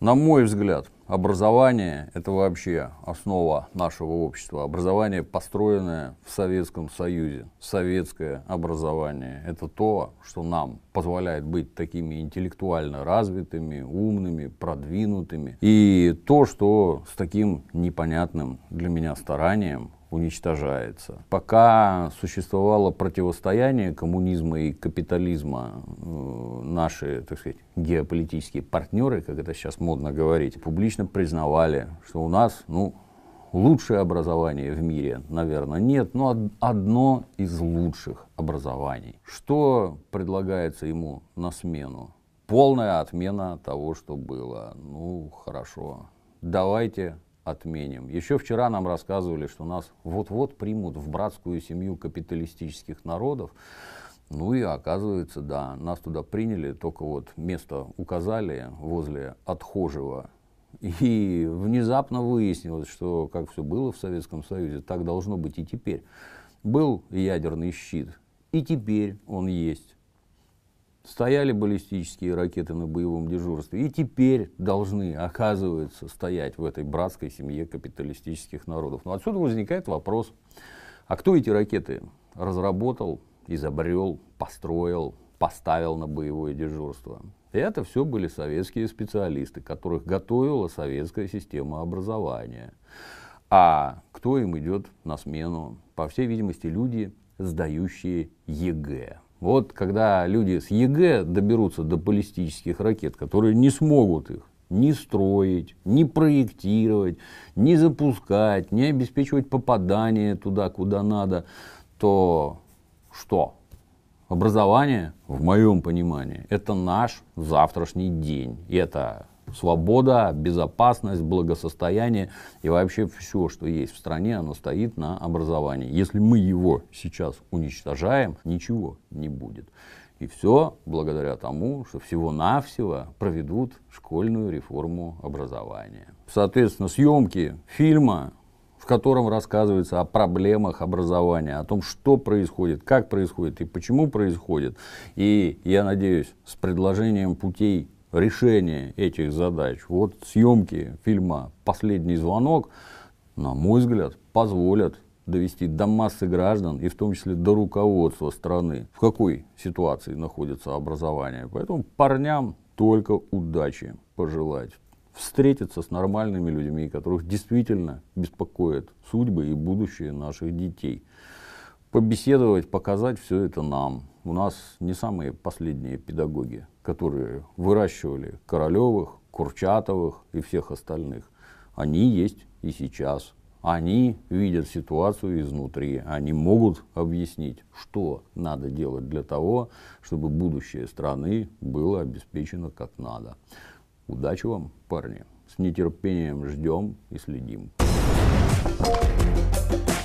На мой взгляд, образование – это вообще основа нашего общества. Образование, построенное в Советском Союзе. Советское образование – это то, что нам позволяет быть такими интеллектуально развитыми, умными, продвинутыми. И то, что с таким непонятным для меня старанием уничтожается. Пока существовало противостояние коммунизма и капитализма, э, наши, так сказать, геополитические партнеры, как это сейчас модно говорить, публично признавали, что у нас, ну, лучшее образование в мире, наверное, нет, но одно из лучших образований. Что предлагается ему на смену? Полная отмена того, что было. Ну, хорошо. Давайте отменим. Еще вчера нам рассказывали, что нас вот-вот примут в братскую семью капиталистических народов. Ну и оказывается, да, нас туда приняли, только вот место указали возле отхожего. И внезапно выяснилось, что как все было в Советском Союзе, так должно быть и теперь. Был ядерный щит, и теперь он есть стояли баллистические ракеты на боевом дежурстве, и теперь должны, оказывается, стоять в этой братской семье капиталистических народов. Но отсюда возникает вопрос, а кто эти ракеты разработал, изобрел, построил, поставил на боевое дежурство? Это все были советские специалисты, которых готовила советская система образования. А кто им идет на смену? По всей видимости, люди, сдающие ЕГЭ. Вот когда люди с ЕГЭ доберутся до баллистических ракет, которые не смогут их ни строить, ни проектировать, ни запускать, ни обеспечивать попадание туда, куда надо, то что? Образование, в моем понимании, это наш завтрашний день. И это свобода, безопасность, благосостояние и вообще все, что есть в стране, оно стоит на образовании. Если мы его сейчас уничтожаем, ничего не будет. И все благодаря тому, что всего-навсего проведут школьную реформу образования. Соответственно, съемки фильма, в котором рассказывается о проблемах образования, о том, что происходит, как происходит и почему происходит. И я надеюсь, с предложением путей решения этих задач, вот съемки фильма «Последний звонок», на мой взгляд, позволят довести до массы граждан и в том числе до руководства страны, в какой ситуации находится образование. Поэтому парням только удачи пожелать. Встретиться с нормальными людьми, которых действительно беспокоят судьбы и будущее наших детей. Побеседовать, показать все это нам. У нас не самые последние педагоги которые выращивали Королевых, Курчатовых и всех остальных, они есть и сейчас. Они видят ситуацию изнутри, они могут объяснить, что надо делать для того, чтобы будущее страны было обеспечено как надо. Удачи вам, парни. С нетерпением ждем и следим. Thank you